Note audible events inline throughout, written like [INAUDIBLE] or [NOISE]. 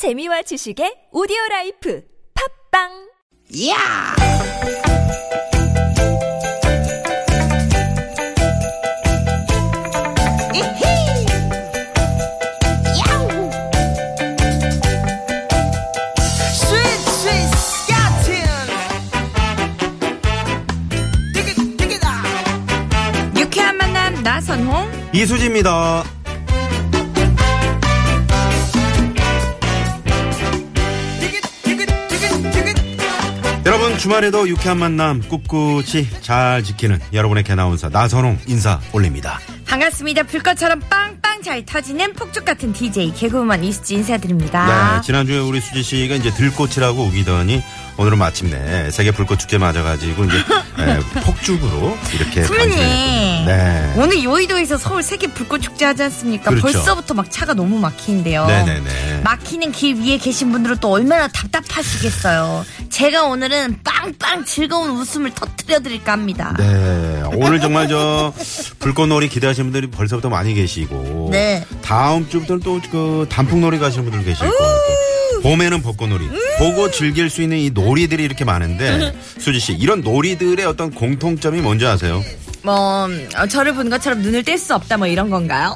재미와 지식의 오디오 라이프 팝빵 야! 이히! 야우! 스윗 스윗 스카틴! 디귿 디귿아! 유쾌한 만남 나선홍 이수지입니다. 주말에도 유쾌한 만남 꿋꿋이 잘 지키는 여러분의 개나운서 나선홍 인사 올립니다. 반갑습니다 불꽃처럼 빵빵 잘 터지는 폭죽 같은 DJ 개그우먼 이수지 인사드립니다 네, 지난주에 우리 수지 씨가 이제 들꽃이라고 우기더니 오늘은 마침내 세계 불꽃 축제 맞아가지고 이제 에, [LAUGHS] 폭죽으로 이렇게 선배님. 네. 오늘 여의도에서 서울 세계 불꽃 축제 하지 않습니까 그렇죠. 벌써부터 막 차가 너무 막히는데요 네네네. 막히는 길 위에 계신 분들은 또 얼마나 답답하시겠어요 제가 오늘은 빵빵 즐거운 웃음을 터뜨려 드릴까 합니다 네, 오늘 정말 저 불꽃놀이 기대하시는 분들이 벌써부터 많이 계시고 네. 다음 주부터는 또 그 단풍놀이 가시는 분들 계실 것 같고 봄에는 벚꽃놀이 보고 즐길 수 있는 이 놀이들이 이렇게 많은데 [LAUGHS] 수지 씨 이런 놀이들의 어떤 공통점이 뭔지 아세요? 뭐 어, 저를 본 것처럼 눈을 뗄 수 없다 뭐 이런 건가요?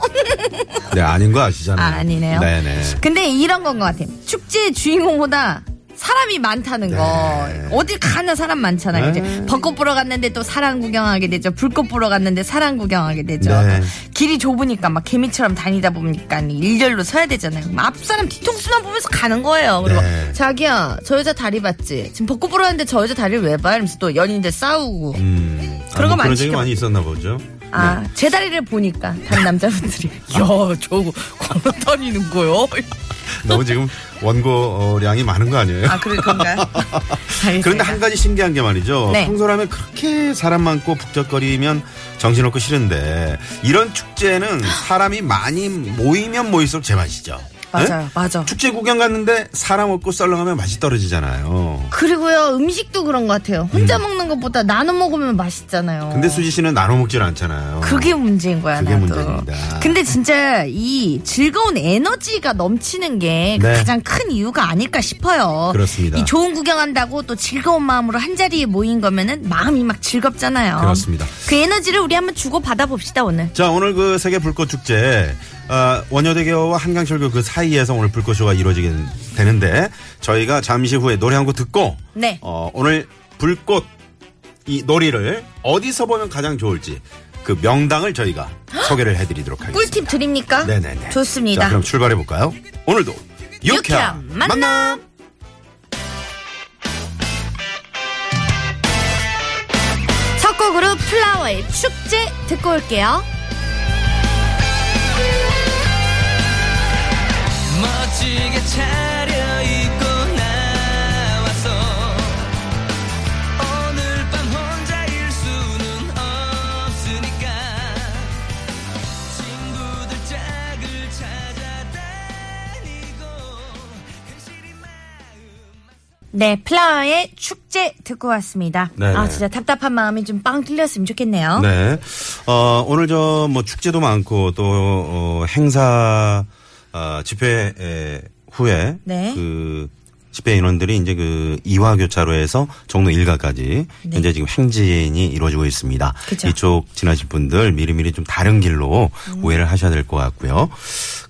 네 아닌 거 아시잖아요. 아, 아니네요. 네네. 근데 이런 건 것 같아요. 축제 주인공보다 사람이 많다는 거. 어딜 가나 사람 많잖아요. 네. 이제 벚꽃 보러 갔는데 또 사람 구경하게 되죠. 불꽃 보러 갔는데 사람 구경하게 되죠. 네. 길이 좁으니까 막 개미처럼 다니다 보니까 일렬로 서야 되잖아요. 앞 사람 뒤통수만 보면서 가는 거예요. 그리고 네. 자기야 저 여자 다리 봤지? 지금 벚꽃 보러 갔는데 저 여자 다리를 왜 봐? 이러면서 또 연인들 싸우고. 음, 그런 아, 거뭐 많이 그런 적이 많이 있었나 보죠. 아, 제 다리를 보니까 다른 남자분들이 [LAUGHS] 야, 저거 걸어 다니는 거요? 너무 지금 원고량이 많은 거 아니에요? 아, 그래 그런가요? [LAUGHS] 그런데 한 가지 신기한 게 말이죠. 네. 평소라면 그렇게 사람 많고 북적거리면 정신없고 싫은데 이런 축제는 사람이 많이 모이면 모일수록 제맛이죠. 맞아요, 네? 맞아. 축제 구경 갔는데 사람 없고 썰렁하면 맛이 떨어지잖아요. 그리고요 음식도 그런 것 같아요. 혼자 먹는 것보다 나눠 먹으면 맛있잖아요. 음. 근데 수지 씨는 나눠 먹질 않잖아요. 그게 문제인 거야. 그게 나도. 문제입니다. 근데 진짜 이 즐거운 에너지가 넘치는 게 네. 가장 큰 이유가 아닐까 싶어요. 그렇습니다. 이 좋은 구경한다고 또 즐거운 마음으로 한 자리에 모인 거면은 마음이 막 즐겁잖아요. 그렇습니다. 그 에너지를 우리 한번 주고 받아 봅시다 오늘. 자, 오늘 그 세계 불꽃 축제 어, 원효대교와 한강철교 그 사이에서 오늘 불꽃쇼가 이루어지게 되는데 저희가 잠시 후에 노래 한 곡 듣고 네. 어, 오늘 불꽃 이 놀이를 어디서 보면 가장 좋을지 그 명당을 저희가 소개를 해드리도록 하겠습니다. 꿀팁 드립니까? 네네네. 좋습니다. 자, 그럼 출발해 볼까요? 오늘도 유쾌한 만남. 만남. 첫 곡으로 플라워의 축제 듣고 올게요. 네, 플라워의 축제 듣고 왔습니다. 네네. 아, 진짜 답답한 마음이 좀 빵 뚫렸으면 좋겠네요. 네. 어, 오늘 저 뭐 축제도 많고 또 어, 행사 어, 집회 에, 후에 네. 그 집회 인원들이 이제 그 이화 교차로에서 종로 일가까지 현재 지금 행진이 이루어지고 있습니다. 네. 그죠. 이쪽 지나실 분들 미리미리 좀 다른 길로 음. 우회를 하셔야 될 것 같고요.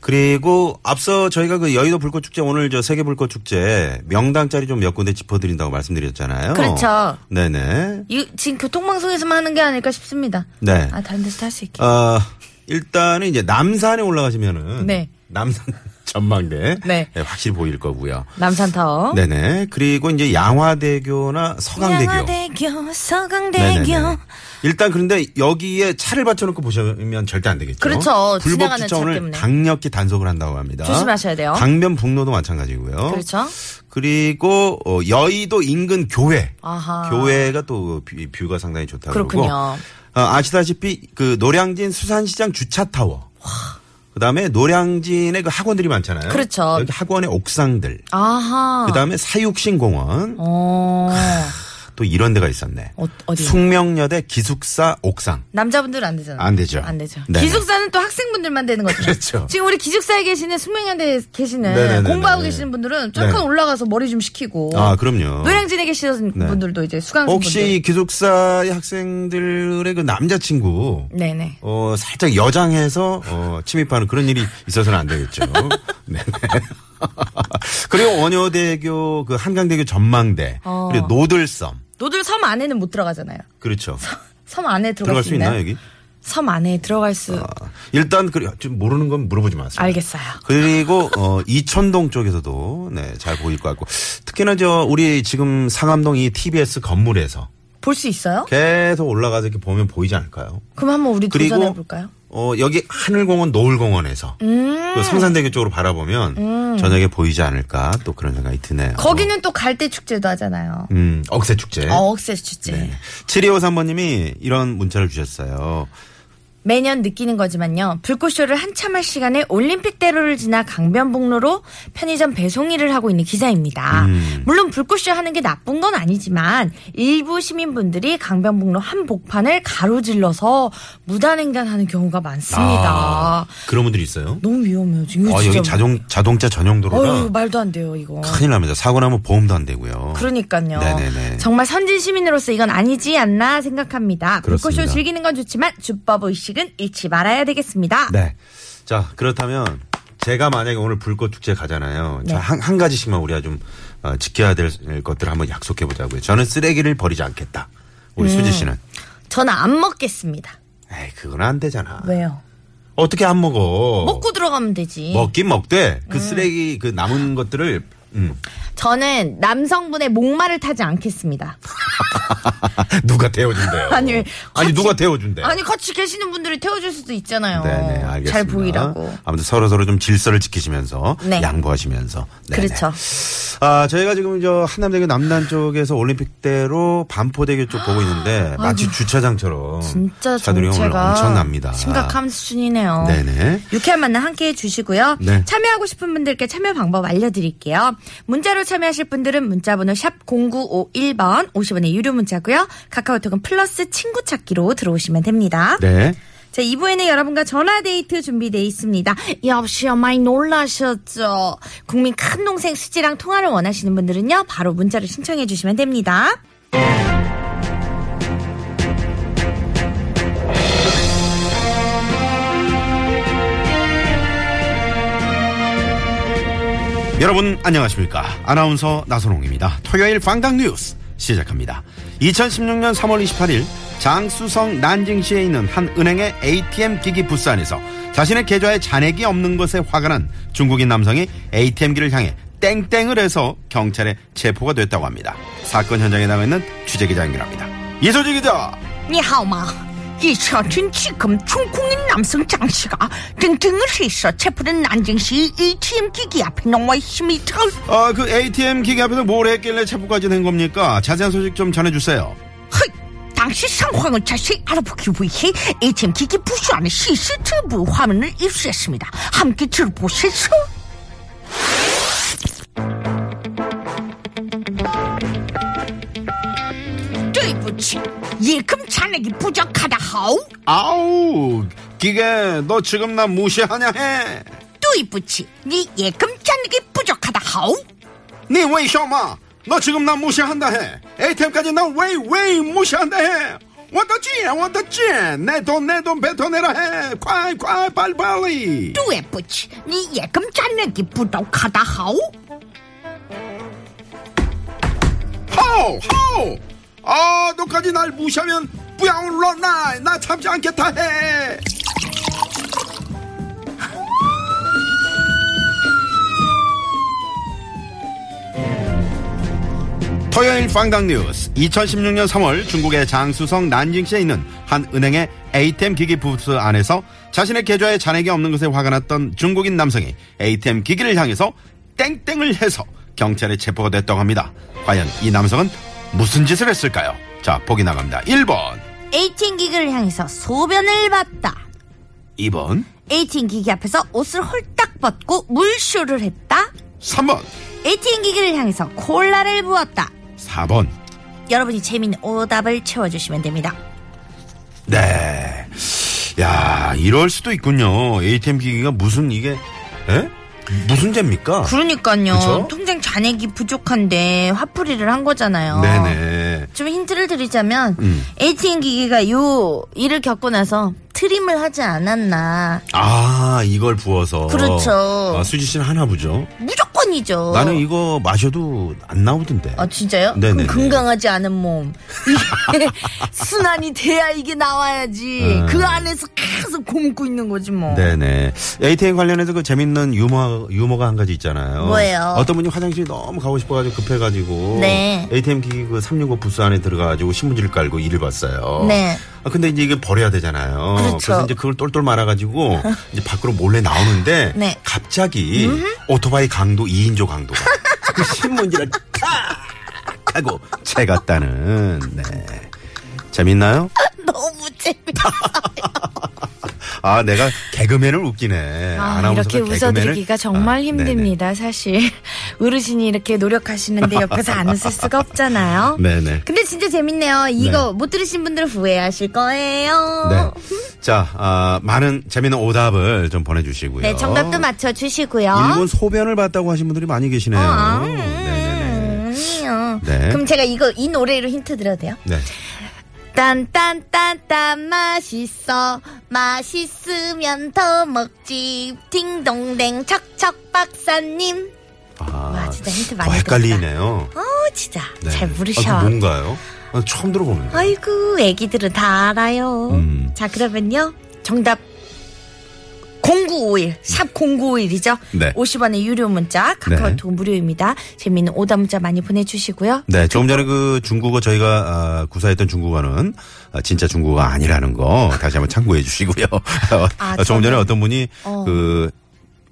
그리고 앞서 저희가 그 여의도 불꽃 축제 오늘 저 세계 불꽃 축제 명당 자리 좀 몇 군데 짚어드린다고 말씀드렸잖아요. 그렇죠. 네네. 이, 지금 교통방송에서만 하는 게 아닐까 싶습니다. 네. 아, 다른 데서 할수 있게. 어, 일단은 이제 남산에 올라가시면은 네. 남산 [LAUGHS] 전망대 네. 확실히 보일 거고요. 남산타워. 네네. 그리고 이제 양화대교나 서강대교. 양화대교, 서강대교. 네네네. 일단 그런데 여기에 차를 받쳐놓고 보시면 절대 안 되겠죠. 그렇죠. 불법 때문에. 강력히 단속을 한다고 합니다. 조심하셔야 돼요. 강변북로도 마찬가지고요. 그렇죠. 그리고 어, 여의도 인근 교회. 아하. 교회가 또 뷰- 뷰가 상당히 좋다고 그렇군요. 그러고 어, 아시다시피 그 노량진 수산시장 주차 타워. 그다음에 노량진에 그 학원들이 많잖아요. 그렇죠. 여기 학원의 옥상들. 아하. 그다음에 사육신 공원. 어. 또 이런 데가 있었네. 어, 어디요? 숙명여대 기숙사 옥상. 남자분들은 안 되잖아요. 안 되죠. 안 되죠. 네네. 기숙사는 또 학생분들만 되는 거죠. 그렇죠. 지금 우리 기숙사에 계시는 숙명여대에 계시는 네네네네. 공부하고 계시는 분들은 잠깐 네. 올라가서 머리 좀 식히고 아, 그럼요. 노량진에 계시는 네. 분들도 이제 수강생 혹시 분들. 이 기숙사의 학생들의 그 남자친구 네네. 어, 살짝 여장해서 어, 침입하는 그런 일이 있어서는 안 되겠죠. 네네. [LAUGHS] [LAUGHS] 그리고 원효대교 그 한강대교 전망대 어. 그리고 노들섬 노들 섬 안에는 못 들어가잖아요. 그렇죠. 섬 안에 들어갈, 들어갈 수 있나요 여기? 섬 안에 들어갈 수 아, 일단 그좀 모르는 건 물어보지 마세요. 알겠어요. 그리고 어 이천동 쪽에서도 네 잘 보일 것 같고 특히나 저 우리 지금 상암동 이 TBS 건물에서 볼 수 있어요? 계속 올라가서 이렇게 보면 보이지 않을까요? 그럼 한번 우리 그리고 도전해 볼까요? 어 여기 하늘공원 노을공원에서 음. 그 성산대교 쪽으로 바라보면 저녁에 보이지 않을까 또 그런 생각이 드네요. 거기는 또 갈대 축제도 하잖아요. 음 억새 축제. 어, 억새 축제. 네. 7253번님이 이런 문자를 주셨어요. 매년 느끼는 거지만요. 불꽃쇼를 한참 할 시간에 올림픽대로를 지나 강변북로로 편의점 배송 일을 하고 있는 기사입니다. 음. 물론 불꽃쇼 하는 게 나쁜 건 아니지만 일부 시민분들이 강변북로 한복판을 가로질러서 무단횡단하는 경우가 많습니다. 아, 그런 분들이 있어요. 너무 위험해요. 지금 아, 여기 자동 자동차 전용 도로라 어휴, 말도 안 돼요, 이거. 큰일 납니다. 사고 나면 보험도 안 되고요. 그러니까요. 네네네. 정말 선진 시민으로서 이건 아니지 않나 생각합니다. 그렇습니다. 불꽃쇼 즐기는 건 좋지만 주법 의식 은 잃지 말아야 되겠습니다. 네. 자, 그렇다면 제가 만약에 오늘 불꽃 축제 가잖아요. 네. 자, 한, 한 가지씩만 우리가 좀 어, 지켜야 될 것들을 한번 약속해 보자고요. 저는 쓰레기를 버리지 않겠다. 우리 음. 수지 씨는. 저는 안 먹겠습니다. 에이, 그건 안 되잖아. 왜요? 어떻게 안 먹어? 먹고 들어가면 되지. 먹긴 먹되 음. 그 쓰레기 그 남은 것들을 음. 저는 남성분의 목마를 타지 않겠습니다. [LAUGHS] 누가 태워준대요. 아니, 아니 같이- 누가 태워준대. 아니 같이 계시는 분들이 태워줄 수도 있잖아요. 네네 알겠습니다. 잘 보이라고. 아무튼 서로 서로 좀 질서를 지키시면서 네. 양보하시면서. 네네. 그렇죠. 아 저희가 지금 저 한남대교 남단 쪽에서 올림픽대로 반포대교 쪽 보고 있는데 [GASPS] 마치 주차장처럼 진짜 차들이 엄청납니다. 심각한 수준이네요. 네네. 유쾌한 만남 함께 해 주시고요. 네. 참여하고 싶은 분들께 참여 방법 알려드릴게요. 문자로 참여하실 분들은 문자번호 샵 0951번 50원의 유료 문자고요. 카카오톡은 플러스 친구 찾기로 들어오시면 됩니다. 네. 자, 2부에는 여러분과 전화데이트 준비되어 있습니다. 여보시요, 많이 놀라셨죠? 국민 큰 동생 수지랑 통화를 원하시는 분들은요, 바로 문자를 신청해 주시면 됩니다. 여러분 안녕하십니까 아나운서 나선홍입니다 토요일 방당 뉴스 시작합니다 2016년 3월 28일 장수성 난징시에 있는 한 은행의 ATM 기기 부스 안에서 자신의 계좌에 잔액이 없는 것에 화가 난 중국인 남성이 ATM기를 향해 땡땡을 해서 경찰에 체포가 됐다고 합니다 사건 현장에 나가 있는 취재기자 연결합니다 이소지 기자 你好吗? 이 사진 지금 중국인 남성 장 씨가 땡땡을 해서 체포된 난징시 ATM 기기 앞에 나와 있습니다. 아, 그 ATM 기기 앞에서 뭘 했길래 체포까지 된 겁니까 자세한 소식 좀 전해주세요 헐, 당시 상황을 자세히 알아보기 위해 ATM 기기 부스 안에 CCTV 화면을 입수했습니다. 함께 들어보시죠. 예금 잔액이 부족하다 하우 아우 기계 너 지금 나 무시하냐 해? 뚜이부치 네 예금 잔액이 부족하다 하우 네왜 셔마 너 지금 나 무시한다 해. ATM까지 나왜왜 왜 무시한다 해. 왔다지 원더지 내돈 내 돈 뱉어내라 해. 콰이 콰이 빨리빨리. 뚜이부치 네 예금 잔액이 부족하다 하우 하우 하우 아 너까지 날 무시하면 뿌야올러 나나 참지 않겠다 해 토요일 빵당 뉴스 2016년 3월 중국의 장수성 난징시에 있는 한 은행의 ATM 기기 부스 안에서 자신의 계좌에 잔액이 없는 것에 화가 났던 중국인 남성이 ATM 기기를 향해서 땡땡을 해서 경찰에 체포가 됐다고 합니다. 과연 이 남성은 무슨 짓을 했을까요? 자, 보기 나갑니다. 1번, ATM 기기를 향해서 소변을 봤다. 2번, ATM 기기 앞에서 옷을 홀딱 벗고 물쇼를 했다. 3번, ATM 기기를 향해서 콜라를 부었다. 4번, 여러분이 재미있는 오답을 채워주시면 됩니다. 네. 야, 이럴 수도 있군요. ATM 기기가 무슨 이게, 에? 무슨 죄입니까? 그러니까요. 그쵸? 잔액이 부족한데 화풀이를 한 거잖아요. 네네. 좀 힌트를 드리자면 음. ATM 기기가 요 일을 겪고 나서 트림을 하지 않았나. 아, 이걸 부어서. 그렇죠. 아, 수지 씨는 하나 보죠. 무조건 이죠. 나는 이거 마셔도 안 나오던데. 아 진짜요? 그럼 건강하지 않은 몸 이게 [LAUGHS] 순환이 돼야 이게 나와야지 음. 그 안에서 계속 곰고 있는 거지 뭐. 네네. ATM 관련해서 그 재밌는 유머, 유머가 한 가지 있잖아요. 뭐예요? 어떤 분이 화장실이 너무 가고 싶어가지고 급해가지고. 네. ATM 기기 그 365 부스 안에 들어가가지고 신문지를 깔고 일을 봤어요. 네. 아, 근데 이제 이게 버려야 되잖아요. 그렇죠. 래서 이제 그걸 똘똘 말아가지고 [LAUGHS] 이제 밖으로 몰래 나오는데. 네. 갑자기 오토바이 강도 2인조 강도가 [LAUGHS] 그 신문지를 탁 하고 채갔다는. 네. 재밌나요? [LAUGHS] 너무 재밌어. [LAUGHS] 아, 내가 개그맨을 웃기네. 아, 이렇게 웃어드리기가 정말 아. 힘듭니다, 사실. 어르신이 이렇게 노력하시는데 옆에서 안 웃을 수가 없잖아요. 네네. [LAUGHS] 근데 진짜 재밌네요. 이거 못 들으신 분들 후회하실 거예요. 네. 자, 아, 많은 재미있는 오답을 좀 보내주시고요. 네, 정답도 맞춰주시고요. 일본 소변을 봤다고 하신 분들이 많이 계시네요. 아, 음, 네네네. 아니요. 네. 그럼 제가 이거 이 노래로 힌트 드려도 돼요? 네. 딴딴딴딴 맛있어 맛있으면 더 먹지 딩동댕 척척 박사님 아, 와, 진짜 힌트 더 많이 헷갈리네요. 어 진짜 네. 잘 모르셔 아, 그 뭔가요? 아, 처음 들어보는데. 아이고 애기들은 다 알아요 음. 자 그러면요 정답 0951 샵 0951이죠 네. 50원의 유료 문자 카카오톡 무료입니다 재미있는 오다 문자 많이 보내주시고요 네, 조금 전에 그 중국어 저희가 아, 구사했던 중국어는 아, 진짜 중국어가 아니라는 거 다시 한번 참고해 주시고요. 아, [LAUGHS] 조금 전에 어떤 분이 어. 그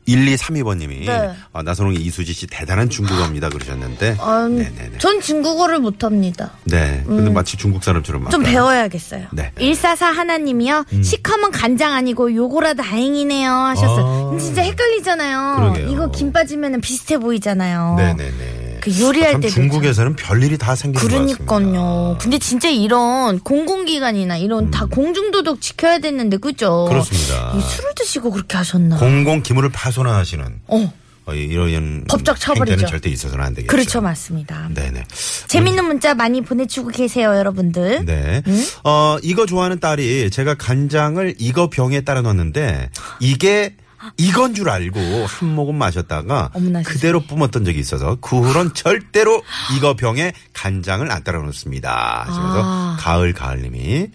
1232번님이 네. 아, 나선홍 이수지 씨 대단한 중국어입니다 그러셨는데 음, 네네네. 전 중국어를 못합니다 네, 근데 마치 중국 사람처럼 좀 아까- 배워야겠어요. 네. 144 하나님이요. 시커먼 간장 아니고 요거라 다행이네요 하셨어요. 아. 근데 진짜 헷갈리잖아요. 그러게요. 이거 김 빠지면 비슷해 보이잖아요. 네네네. 그 요리할 참 때도 중국에서는 별일이 다 생기는 것 그러니까요. 근데 진짜 이런 공공기관이나 이런 다 공중도덕 지켜야 되는데 그죠? 음. 그렇습니다. 이 술을 드시고 그렇게 하셨나? 공공 기물을 파손하시는 어, 어, 이런 법적 처벌이죠. 절대 있어서는 안 되겠죠. 그렇죠, 맞습니다. 네네. 재밌는 문자 많이 보내주고 계세요, 여러분들. 네. 음? 어, 이거 좋아하는 딸이 제가 간장을 이거 병에 따라 넣었는데 이게 이건 줄 알고 한 모금 마셨다가 어머나, 그대로 뿜었던 적이 있어서 그 후론 절대로 이거 병에 간장을 안 따라 넣습니다. 하시면서 아. 가을 가을님이 네.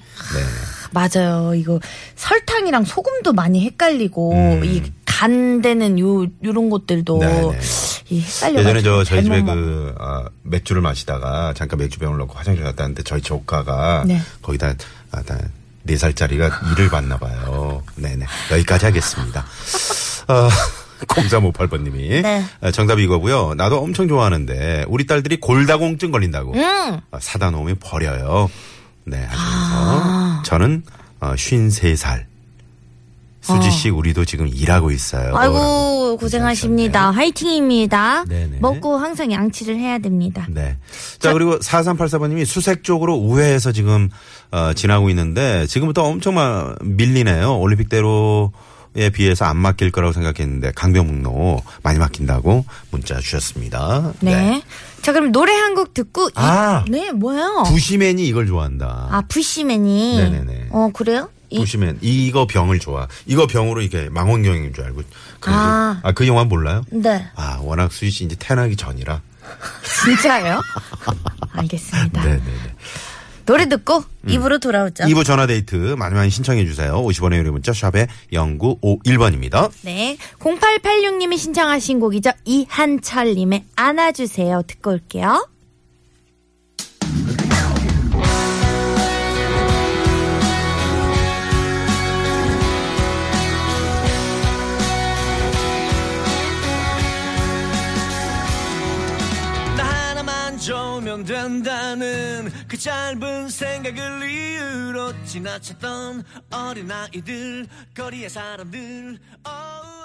맞아요. 이거 설탕이랑 소금도 많이 헷갈리고 음. 이 간 되는 요 요런 것들도 네네. 이 헷갈려. 예전에 저 저희 집에 그 아, 맥주를 마시다가 잠깐 맥주병을 넣고 화장실 갔다 왔는데 저희 조카가 네. 거기다 아, 다, 네 살짜리가 일을 봤나 봐요. 네네 여기까지 하겠습니다. 어, 0358번님이 네. 정답이 이거고요. 나도 엄청 좋아하는데 우리 딸들이 골다공증 걸린다고 음. 아, 사다 놓으면 버려요. 네 하시면서 저는 어, 53살 수지 씨 우리도 지금 일하고 있어요. 어. 아이고 고생하십니다. 화이팅입니다. 네네. 먹고 항상 양치를 해야 됩니다. 네. 자, 그리고 4384번님이 수색 쪽으로 우회해서 지금, 어, 지나고 있는데, 지금부터 엄청 막 밀리네요. 올림픽대로 에 비해서 안 막힐 거라고 생각했는데, 강변북로 많이 막힌다고 문자 주셨습니다. 네. 자 그럼 노래 한 곡 듣고 아. 이, 네 뭐예요? 부시맨이 이걸 좋아한다. 아 부시맨이 네네네. 어 그래요? 이, 부시맨. 이거 병을 좋아. 이거 병으로 이게 망원경인 줄 알고. 아. 아, 그 영화 몰라요? 네 아, 워낙 수희 씨 이제 태어나기 전이라. 진짜요? [LAUGHS] 알겠습니다. 네네네. 노래 듣고 입으로 돌아오죠. 2부 전화데이트 많이 많이 신청해 주세요. 50원의 유료 문자 샵에 0951번입니다. 네. 0886님이 신청하신 곡이죠. 이한철님의 안아주세요. 듣고 올게요. 좋으면 된다는 그 짧은 생각을 이유로 지나쳤던 어린아이들 거리의 사람들. 어우